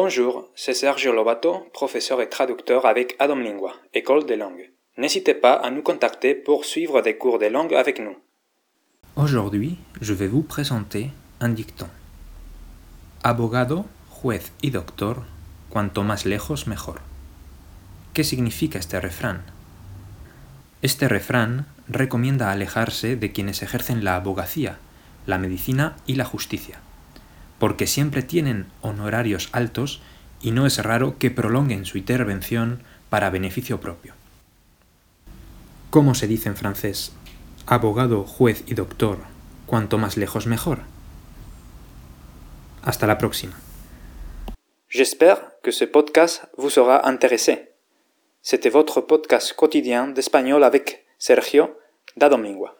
Bonjour, c'est Sergio Lobato, professeur et traducteur avec Adam Lingua, École des langues. N'hésitez pas à nous contacter pour suivre des cours de langue avec nous. Aujourd'hui, je vais vous présenter un dicton. Abogado, juez y doctor, cuanto más lejos mejor. ¿Qué significa este refrán? Este refrán recomienda alejarse de quienes ejercen la abogacía, la medicina y la justicia porque siempre tienen honorarios altos y no es raro que prolonguen su intervención para beneficio propio. ¿Cómo se dice en francés? Abogado, juez y doctor, cuanto más lejos mejor. Hasta la próxima. J'espère que ce podcast vous aura intéressé. C'était votre podcast quotidien d'espagnol avec Sergio Dadomingua.